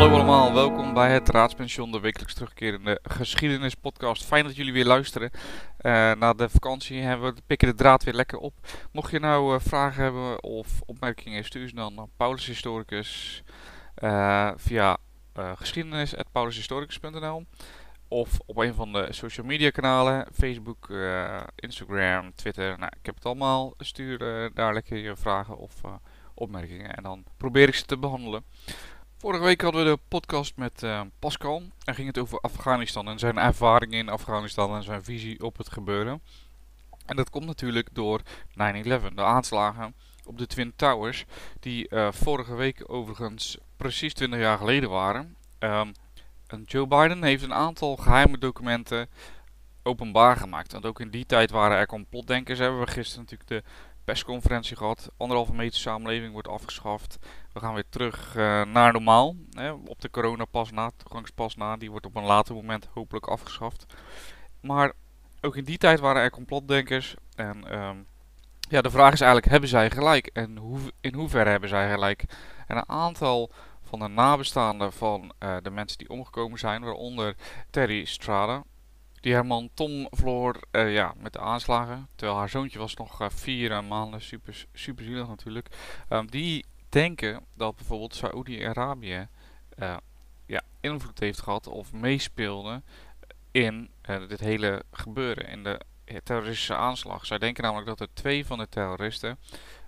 Hallo allemaal, welkom bij het Raadspension, de wekelijks terugkerende geschiedenispodcast. Fijn dat jullie weer luisteren. Uh, na de vakantie hebben we, pikken de draad weer lekker op. Mocht je nou uh, vragen hebben of opmerkingen, stuur ze dan naar Paulus Historicus uh, via geschiedenis.paulushistoricus.nl of op een van de social media kanalen, Facebook, Instagram, Twitter. Nou, ik heb het allemaal. Stuur daar lekker je vragen of opmerkingen en dan probeer ik ze te behandelen. Vorige week hadden we de podcast met uh, Pascal. En ging het over Afghanistan en zijn ervaringen in Afghanistan en zijn visie op het gebeuren. En dat komt natuurlijk door 9-11, de aanslagen op de Twin Towers. Die uh, vorige week overigens precies 20 jaar geleden waren. Um, en Joe Biden heeft een aantal geheime documenten openbaar gemaakt. Want ook in die tijd waren er complotdenkers. Hebben we gisteren natuurlijk de persconferentie gehad. Anderhalve meter samenleving wordt afgeschaft. We gaan weer terug uh, naar normaal. Hè, op de coronapas na, toegangspas na. Die wordt op een later moment hopelijk afgeschaft. Maar ook in die tijd waren er complotdenkers. En um, ja, de vraag is eigenlijk, hebben zij gelijk? En hoe, in hoeverre hebben zij gelijk? En een aantal van de nabestaanden van uh, de mensen die omgekomen zijn, waaronder Terry Strada, die Herman Tom verloor uh, ja, met de aanslagen. Terwijl haar zoontje was nog uh, vier maanden, super, super zielig natuurlijk. Um, die denken dat bijvoorbeeld Saoedi-Arabië ja, invloed heeft gehad of meespeelde in dit hele gebeuren, in de terroristische aanslag. Zij denken namelijk dat er twee van de terroristen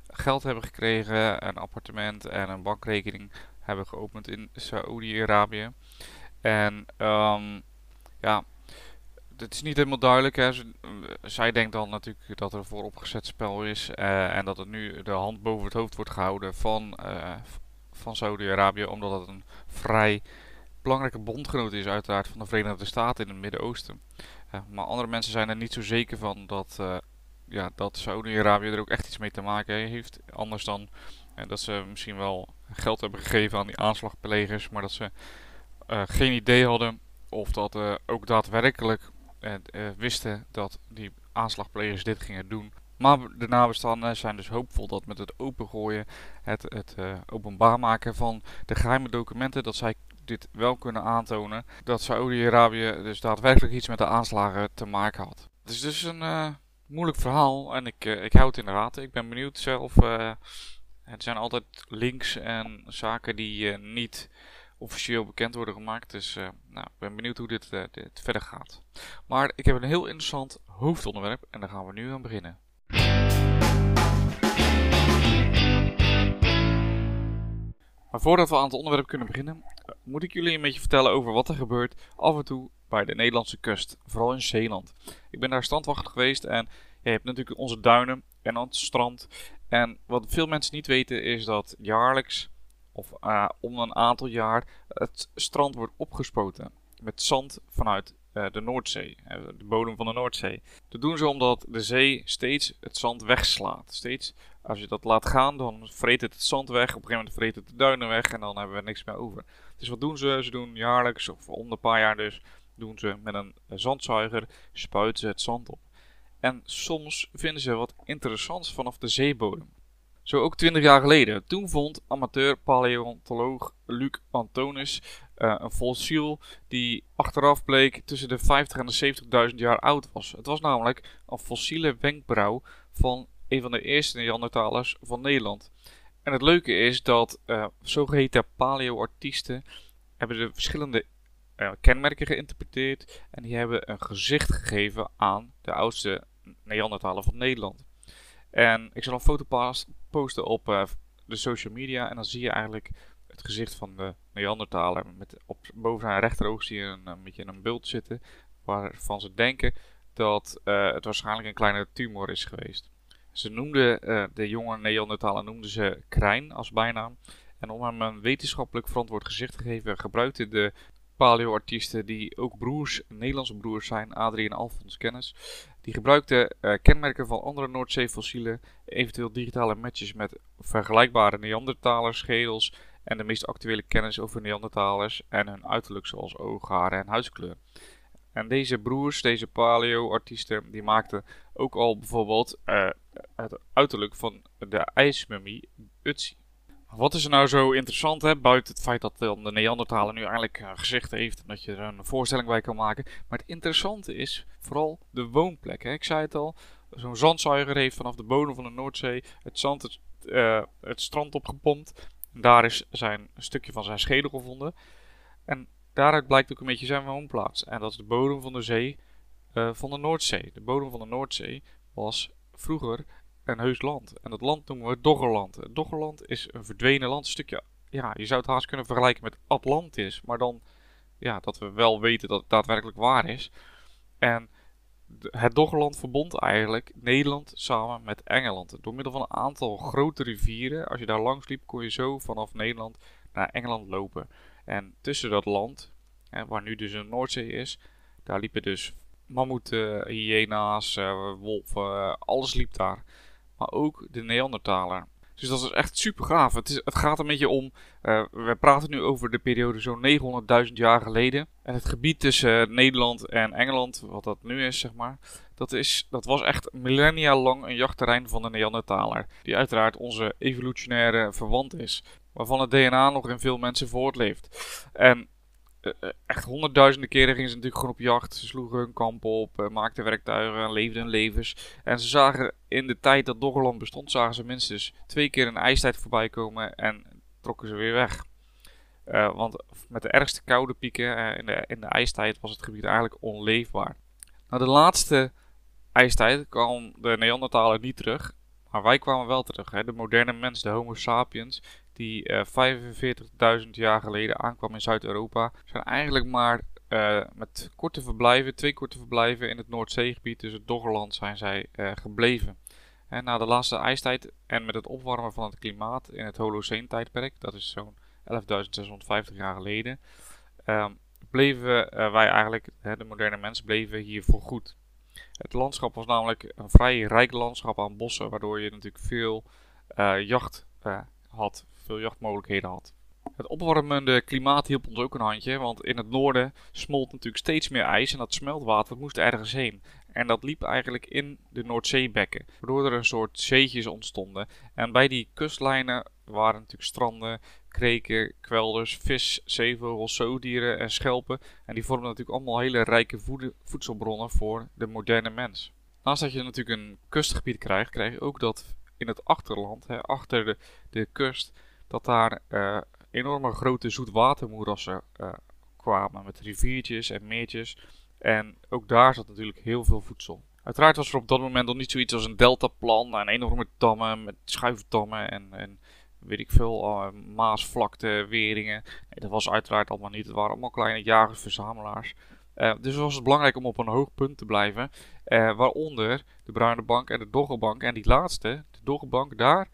geld hebben gekregen, een appartement en een bankrekening hebben geopend in Saoedi-Arabië. En um, ja, het is niet helemaal duidelijk. Hè. zij denkt dan natuurlijk dat er een vooropgezet spel is. Uh, en dat het nu de hand boven het hoofd wordt gehouden van, uh, van Saudi-Arabië. Omdat het een vrij belangrijke bondgenoot is uiteraard van de Verenigde Staten in het Midden-Oosten. Uh, maar andere mensen zijn er niet zo zeker van dat, ja, dat Saudi-Arabië er ook echt iets mee te maken heeft. Anders dan dat ze misschien wel geld hebben gegeven aan die aanslagplegers. Maar dat ze geen idee hadden of dat ook daadwerkelijk wisten dat die aanslagplegers dit gingen doen. Maar de nabestaanden zijn dus hoopvol dat met het opengooien, het, het uh, openbaar maken van de geheime documenten, dat zij dit wel kunnen aantonen. Dat Saoedi-Arabië dus daadwerkelijk iets met de aanslagen te maken had. Het is dus een uh, moeilijk verhaal en ik, ik hou het in de. Ik ben benieuwd zelf. het zijn altijd links en zaken die niet officieel bekend worden gemaakt. Dus uh, nou, ik ben benieuwd hoe dit, uh, dit, verder gaat. Maar ik heb een heel interessant hoofdonderwerp en daar gaan we nu aan beginnen. Maar voordat we aan het onderwerp kunnen beginnen, eh, moet ik jullie een beetje vertellen over wat er gebeurt af en toe bij de Nederlandse kust, vooral in Zeeland. Ik ben daar standwacht geweest en je hebt natuurlijk onze duinen en het strand. En wat veel mensen niet weten is dat jaarlijks of uh, om een aantal jaar het strand wordt opgespoten met zand vanuit uh, de Noordzee, uh, de bodem van de Noordzee. Dat doen ze omdat de zee steeds het zand wegslaat. Steeds als je dat laat gaan, dan vreet het het zand weg. Op een gegeven moment vreet het de duinen weg en dan hebben we niks meer over. Dus wat doen ze? Ze doen jaarlijks of om een paar jaar dus, doen ze met een zandzuiger, spuiten ze het zand op. En soms vinden ze wat interessants vanaf de zeebodem. Zo ook 20 jaar geleden. Toen vond amateur paleontoloog Luc Antonis uh, een fossiel die achteraf bleek tussen de 50 en de 70.000 jaar oud was. Het was namelijk een fossiele wenkbrauw van een van de eerste Neandertalers van Nederland. En het leuke is dat uh, zogeheten paleoartiesten hebben de verschillende uh, kenmerken geïnterpreteerd en die hebben een gezicht gegeven aan de oudste Neandertaler van Nederland. En ik zal een foto posten op uh, de social media. En dan zie je eigenlijk het gezicht van de Neandertaler. Met op boven zijn rechteroog zie je een, beetje een bult zitten. Waarvan ze denken dat uh, het waarschijnlijk een kleine tumor is geweest. Ze noemden, uh, de jonge Neandertaler noemden ze Krijn als bijnaam. En om hem een wetenschappelijk verantwoord gezicht te geven, gebruikten de paleoartiesten die ook broers, Nederlandse broers zijn, Adrie en Alfons Kennis. Die gebruikten uh, kenmerken van andere Noordzeefossielen, eventueel digitale matches met vergelijkbare Neandertalers, schedels en de meest actuele kennis over Neandertalers en hun uiterlijk zoals oog, haren en huidskleur. En deze broers, deze paleo-artiesten, die maakten ook al bijvoorbeeld uh, het uiterlijk van de ijsmumie Utsi. Wat is er nou zo interessant, buiten het feit dat de Neandertaler nu eigenlijk uh, gezicht heeft en dat je er een voorstelling bij kan maken. Maar het interessante is vooral de woonplek. Hè? Ik zei het al, zo'n zandzuiger heeft vanaf de bodem van de Noordzee het, zand, het, uh, het strand opgepompt. Daar is zijn, een stukje van zijn schedel gevonden. En daaruit blijkt ook een beetje zijn woonplaats. En dat is de bodem van de zee van de Noordzee. De bodem van de Noordzee was vroeger een heus land. En dat land noemen we Doggerland. Doggerland is een verdwenen land. Een stukje, ja, je zou het haast kunnen vergelijken met Atlantis. Maar dan, ja, dat we wel weten dat het daadwerkelijk waar is. En het Doggerland verbond eigenlijk Nederland samen met Engeland. Door middel van een aantal grote rivieren. Als je daar langs liep, kon je zo vanaf Nederland naar Engeland lopen. En tussen dat land, waar nu dus een Noordzee is, daar liepen dus mammoeten, hyena's, uh, wolven, alles liep daar maar ook de Neandertaler. Dus dat is echt super gaaf. Het, is, het gaat een beetje om. Uh, we praten nu over de periode zo'n 900.000 jaar geleden. En het gebied tussen Nederland en Engeland, wat dat nu is, zeg maar. Dat, is, dat was echt millennia lang een jachtterrein van de Neandertaler. Die uiteraard onze evolutionaire verwant is. Waarvan het DNA nog in veel mensen voortleeft. En eh, eh, echt honderdduizenden keren gingen ze natuurlijk gewoon op jacht. Ze sloegen hun kampen op, uh, maakten werktuigen, leefden hun levens. En ze zagen in de tijd dat Doggerland bestond, zagen ze minstens twee keer een ijstijd voorbij komen en trokken ze weer weg. want met de ergste koude pieken in, de, in de ijstijd was het gebied eigenlijk onleefbaar. Nou, de laatste ijstijd kwam de Neandertaler niet terug, maar wij kwamen wel terug. Hè. De moderne mens, de Homo sapiens, die uh, 45.000 jaar geleden aankwam in Zuid-Europa, zijn eigenlijk maar uh, met korte verblijven, twee korte verblijven in het Noordzeegebied, dus het Doggerland, zijn zij uh, gebleven. En na de laatste ijstijd en met het opwarmen van het klimaat in het Holocene-tijdperk, dat is zo'n 11.650 jaar geleden, um, bleven wij eigenlijk, de moderne mensen, bleven hier voor goed. Het landschap was namelijk een vrij rijk landschap aan bossen, waardoor je natuurlijk veel jacht had veel jachtmogelijkheden had. Het opwarmende klimaat hielp ons ook een handje, want in het noorden smolt natuurlijk steeds meer ijs en dat smeltwater moest ergens heen. En dat liep eigenlijk in de Noordzeebekken, waardoor er een soort zeetjes ontstonden. En bij die kustlijnen waren natuurlijk stranden, kreken, kwelders, vis, zeevogels, zoodieren en schelpen. En die vormden natuurlijk allemaal hele rijke voedselbronnen voor de moderne mens. Naast dat je natuurlijk een kustgebied krijgt, krijg je ook dat in het achterland, hè, achter de, de kust, dat daar uh, enorme grote zoetwatermoerassen uh, kwamen met riviertjes en meertjes. En ook daar zat natuurlijk heel veel voedsel. Uiteraard was er op dat moment nog niet zoiets als een deltaplan en enorme dammen met schuifdammen en, en weet ik veel, uh, maasvlakte, weringen. Dat was uiteraard allemaal niet. Het waren allemaal kleine jagers-verzamelaars. Uh, dus was het belangrijk om op een hoog punt te blijven. Uh, waaronder de Bruine Bank en de Doggerbank. En die laatste, de Doggerbank, daar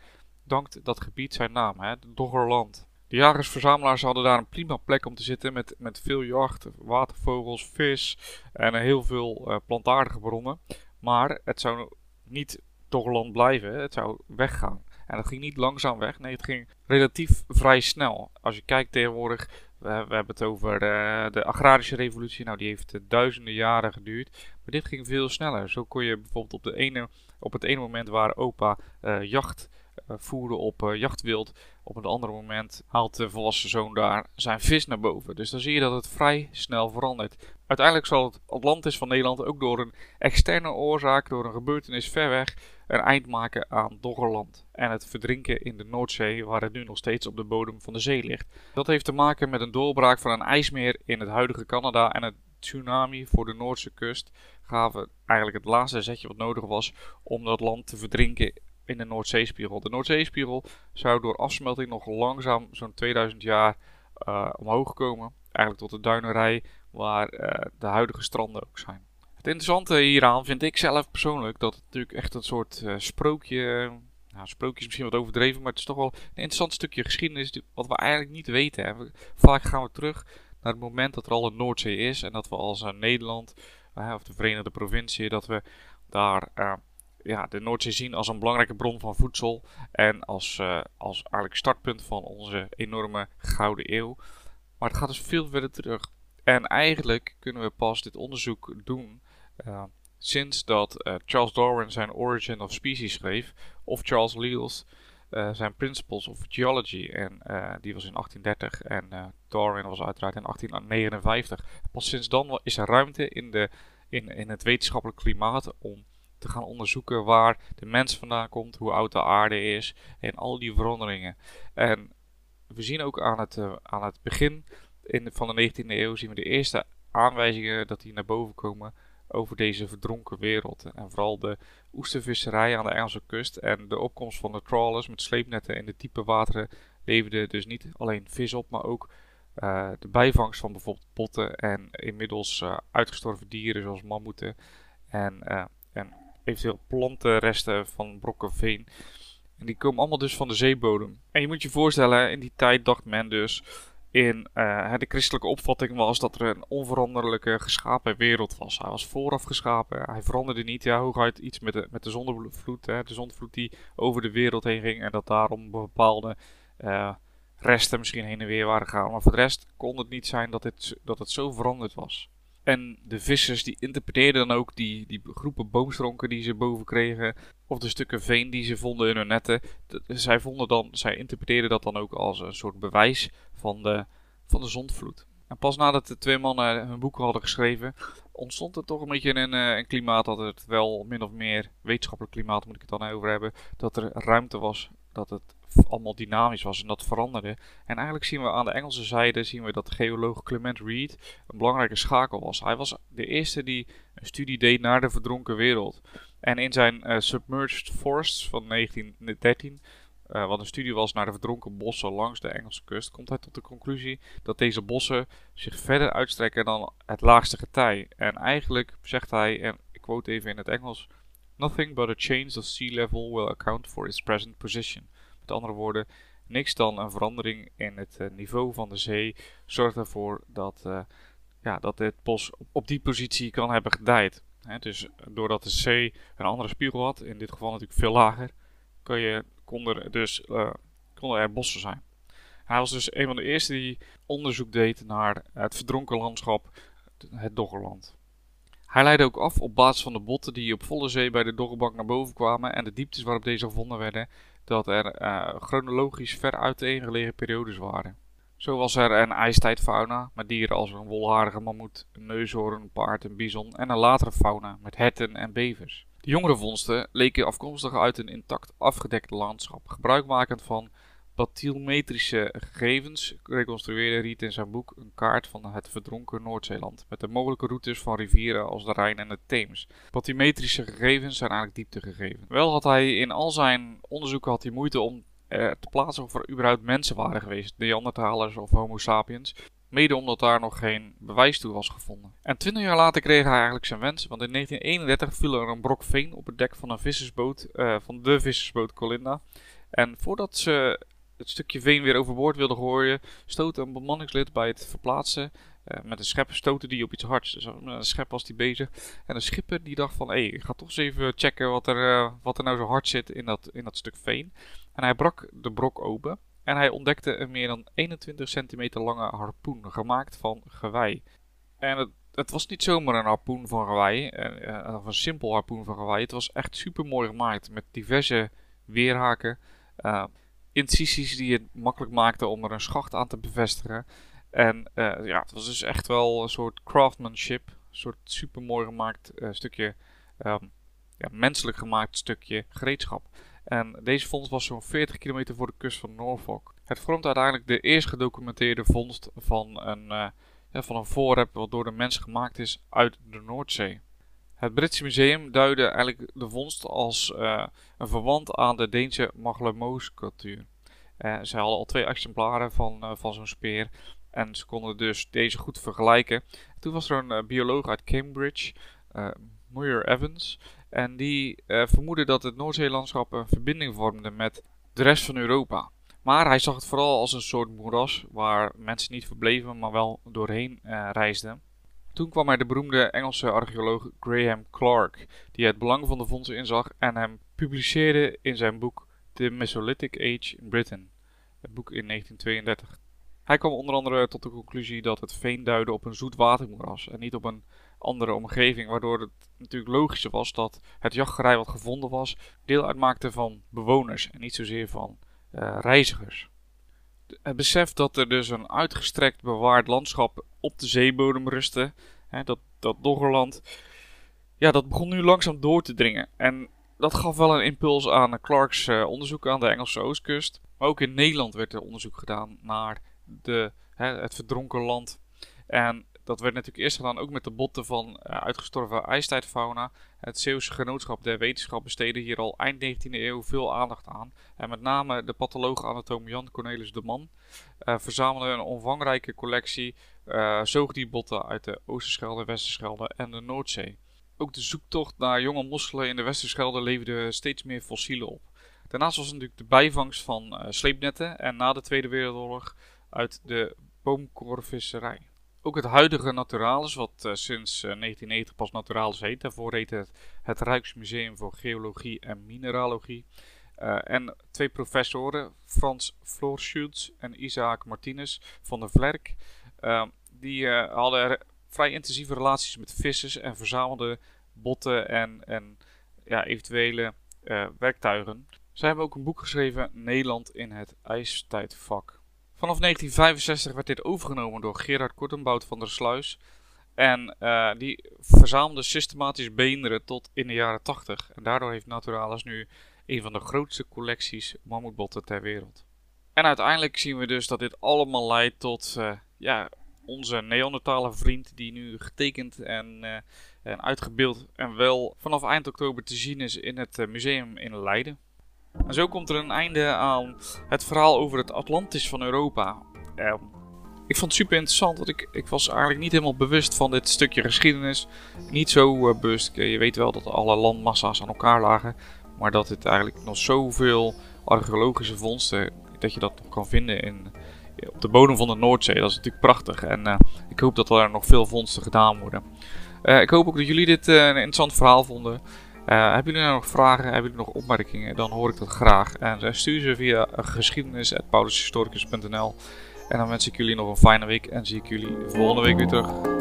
dankt dat gebied zijn naam, hè, Doggerland. De jagers-verzamelaars hadden daar een prima plek om te zitten met, met veel jacht, watervogels, vis en heel veel plantaardige bronnen. Maar het zou niet Doggerland blijven, het zou weggaan. En dat ging niet langzaam weg, nee, het ging relatief vrij snel. Als je kijkt tegenwoordig, we, we hebben het over uh, de agrarische revolutie, nou die heeft uh, duizenden jaren geduurd. Maar dit ging veel sneller. Zo kon je bijvoorbeeld op, de ene, op het ene moment waar opa jacht eh, voeren op eh, jachtwild. Op een ander moment haalt de volwassen zoon daar zijn vis naar boven. Dus dan zie je dat het vrij snel verandert. Uiteindelijk zal het Atlantis van Nederland ook door een externe oorzaak, door een gebeurtenis ver weg, een eind maken aan Doggerland. En het verdrinken in de Noordzee, waar het nu nog steeds op de bodem van de zee ligt. Dat heeft te maken met een doorbraak van een ijsmeer in het huidige Canada en het tsunami voor de Noordse kust gaven eigenlijk het laatste zetje wat nodig was om dat land te verdrinken in de Noordzeespiegel. De Noordzeespiegel zou door afsmelting nog langzaam zo'n 2000 jaar uh, omhoog komen. Eigenlijk tot de duinerij waar uh, de huidige stranden ook zijn. Het interessante hieraan vind ik zelf persoonlijk dat het natuurlijk echt een soort uh, sprookje. Nou, is misschien wat overdreven, maar het is toch wel een interessant stukje geschiedenis wat we eigenlijk niet weten. Vaak gaan we terug naar het moment dat er al een Noordzee is en dat we als Nederland of de Verenigde Provincie, dat we daar ja, de Noordzee zien als een belangrijke bron van voedsel. En als, uh, als eigenlijk startpunt van onze enorme gouden eeuw. Maar het gaat dus veel verder terug. En eigenlijk kunnen we pas dit onderzoek doen uh, sinds dat uh, Charles Darwin zijn Origin of Species schreef. Of Charles Lyell zijn Principles of Geology. En die was in 1830 en Darwin was uiteraard in 1859. Pas sinds dan is er ruimte in, de, in, in het wetenschappelijk klimaat om te gaan onderzoeken waar de mens vandaan komt, hoe oud de aarde is en al die veranderingen. En we zien ook aan het, aan het begin in, van de 19e eeuw zien we de eerste aanwijzingen dat die naar boven komen over deze verdronken wereld. En vooral de oestervisserij aan de Engelse kust en de opkomst van de trawlers met sleepnetten in de diepe wateren leverde dus niet alleen vis op, maar ook uh, de bijvangst van bijvoorbeeld botten en inmiddels uh, uitgestorven dieren zoals mammoeten en, en eventueel plantenresten van brokken veen. En die komen allemaal dus van de zeebodem. En je moet je voorstellen, in die tijd dacht men dus in uh, de christelijke opvatting was dat er een onveranderlijke geschapen wereld was. Hij was vooraf geschapen, hij veranderde niet. Ja, hooguit iets met de, met de zondvloed, hè, de zondvloed die over de wereld heen ging en dat daarom bepaalde uh, resten misschien heen en weer waren gegaan. Maar voor de rest kon het niet zijn dat het, dat het zo veranderd was. En de vissers die interpreteerden dan ook die, die groepen boomstronken die ze boven kregen. Of de stukken veen die ze vonden in hun netten. zij, vonden dan, zij interpreteerden dat dan ook als een soort bewijs van de, van de zondvloed. En pas nadat de twee mannen hun boeken hadden geschreven, ontstond er toch een beetje een, eh, een klimaat dat het wel min of meer wetenschappelijk klimaat moet ik het dan over hebben. Dat er ruimte was, dat het allemaal dynamisch was en dat veranderde. En eigenlijk zien we aan de Engelse zijde zien we dat geoloog Clement Reed een belangrijke schakel was. Hij was de eerste die een studie deed naar de verdronken wereld. En in zijn uh, Submerged Forests van 1913, uh, eh, wat een studie was naar de verdronken bossen langs de Engelse kust, komt hij tot de conclusie dat deze bossen zich verder uitstrekken dan het laagste getij. En eigenlijk zegt hij, en ik quote even in het Engels: Nothing but a change of sea level will account for its present position. Met andere woorden, niks dan een verandering in het uh, niveau van de zee zorgt ervoor dat, uh, ja, dat dit bos op, die positie kan hebben gedijd. Dus doordat de zee een andere spiegel had, in dit geval natuurlijk veel lager, kon je, er dus uh, konden er bossen zijn. Hij was dus een van de eerste die onderzoek deed naar het verdronken landschap, het Doggerland. Hij leidde ook af op basis van de botten die op volle zee bij de Doggerbank naar boven kwamen en de dieptes waarop deze gevonden werden, dat er uh, chronologisch ver uiteengelegen periodes waren. Zo was er een ijstijdfauna met dieren als een wolharige mammoet, een neushoorn, een paard, een bison en een latere fauna met herten en bevers. De jongere vondsten leken afkomstig uit een intact afgedekt landschap, gebruikmakend van bathymetrische gegevens reconstrueerde Riet in zijn boek een kaart van het verdronken Noordzeeland met de mogelijke routes van rivieren als de Rijn en de Theems. Bathymetrische gegevens zijn eigenlijk dieptegegevens. Wel had hij in al zijn onderzoeken had hij moeite om te plaatsen of er überhaupt mensen waren geweest, Neandertalers of Homo sapiens. Mede omdat daar nog geen bewijs toe was gevonden. En twintig jaar later kreeg hij eigenlijk zijn wens, want in 1931 viel er een brok veen op het dek van een vissersboot, uh, van de vissersboot Colinda. En voordat ze het stukje veen weer overboord wilde gooien, stootte een bemanningslid bij het verplaatsen uh, met een schep stoten die op iets hards. Dus met een schep was die bezig. En de schipper die dacht van, hé, hey, ik ga toch eens even checken wat er, uh, wat er nou zo hard zit in dat, in dat stuk veen. En hij brak de brok open en hij ontdekte een meer dan 21 centimeter lange harpoen, gemaakt van gewei. En het, het was niet zomaar een harpoen van gewei, uh, of een simpel harpoen van gewei. Het was echt super mooi gemaakt met diverse weerhaken incisies die het makkelijk maakten om er een schacht aan te bevestigen. En uh, ja, het was dus echt wel een soort craftsmanship. Een soort super mooi gemaakt uh, stukje, um, ja, menselijk gemaakt stukje gereedschap. En deze vondst was zo'n 40 kilometer voor de kust van Norfolk. Het vormt uiteindelijk de eerst gedocumenteerde vondst van een, ja, van een voorwerp wat door de mens gemaakt is uit de Noordzee. Het Britse Museum duidde eigenlijk de vondst als uh, een verwant aan de Deense Maglemoos-cultuur. Uh, ze hadden al twee exemplaren van, uh, van zo'n speer en ze konden dus deze goed vergelijken. Toen was er een bioloog uit Cambridge, Muir Evans, en die vermoedde dat het Noordzeelandschap een verbinding vormde met de rest van Europa. Maar hij zag het vooral als een soort moeras waar mensen niet verbleven, maar wel doorheen reisden. Toen kwam er de beroemde Engelse archeoloog Graham Clark, die het belang van de vondsten inzag en hem publiceerde in zijn boek The Mesolithic Age in Britain, het boek in 1932. Hij kwam onder andere tot de conclusie dat het veen duidde op een zoetwatermoeras en niet op een andere omgeving. Waardoor het natuurlijk logischer was dat het jachtgerij wat gevonden was deel uitmaakte van bewoners en niet zozeer van uh, reizigers. Het besef dat er dus een uitgestrekt bewaard landschap op de zeebodem rustte, hè, dat, dat Doggerland, ja, dat begon nu langzaam door te dringen. En dat gaf wel een impuls aan Clarks uh, onderzoek aan de Engelse oostkust. Maar ook in Nederland werd er onderzoek gedaan naar de, hè, het verdronken land. En dat werd natuurlijk eerst gedaan ook met de botten van uh, uitgestorven ijstijdfauna. Het Zeeuwse Genootschap der Wetenschap besteedde hier al eind 19e eeuw veel aandacht aan. En met name de patholoog anatoom Jan Cornelis de Man uh, verzamelde een omvangrijke collectie uh, zoogdierbotten uit de Oosterschelde, Westerschelde en de Noordzee. Ook de zoektocht naar jonge mosselen in de Westerschelde leverde steeds meer fossielen op. Daarnaast was natuurlijk de bijvangst van sleepnetten en na de Tweede Wereldoorlog uit de boomkorvisserij. Ook het huidige Naturalis, wat uh, sinds 1990 eh, pas Naturalis heet. Daarvoor heette het het Rijksmuseum voor Geologie en Mineralogie. Uh, en twee professoren, Frans Florschutz en Isaac Martinez van der Vlerk. die hadden vrij intensieve relaties met vissers en verzamelden botten en, en ja, eventuele werktuigen. Zij hebben ook een boek geschreven, Nederland in het ijstijdvak. Vanaf 1965 werd dit overgenomen door Gerard Kortenbout van der Sluis. En uh, die verzamelde systematisch beenderen tot in de jaren 80. En daardoor heeft Naturalis nu een van de grootste collecties mammoetbotten ter wereld. En uiteindelijk zien we dus dat dit allemaal leidt tot uh, ja, onze Neandertale vriend, die nu getekend en, uh, en uitgebeeld en wel vanaf eind oktober te zien is in het museum in Leiden. En zo komt er een einde aan het verhaal over het Atlantis van Europa. Um, ik vond het super interessant, want ik, ik was eigenlijk niet helemaal bewust van dit stukje geschiedenis. Niet zo uh, bewust. Je weet wel dat alle landmassa's aan elkaar lagen. Maar dat het eigenlijk nog zoveel archeologische vondsten, dat je dat nog kan vinden in, op de bodem van de Noordzee. Dat is natuurlijk prachtig. En ik hoop dat er nog veel vondsten gedaan worden. Ik hoop ook dat jullie dit een interessant verhaal vonden. Uh, hebben jullie nou nog vragen, hebben jullie nog opmerkingen, dan hoor ik dat graag. En uh, stuur ze via geschiedenis.paulushistoricus.nl En dan wens ik jullie nog een fijne week en zie ik jullie volgende week weer terug.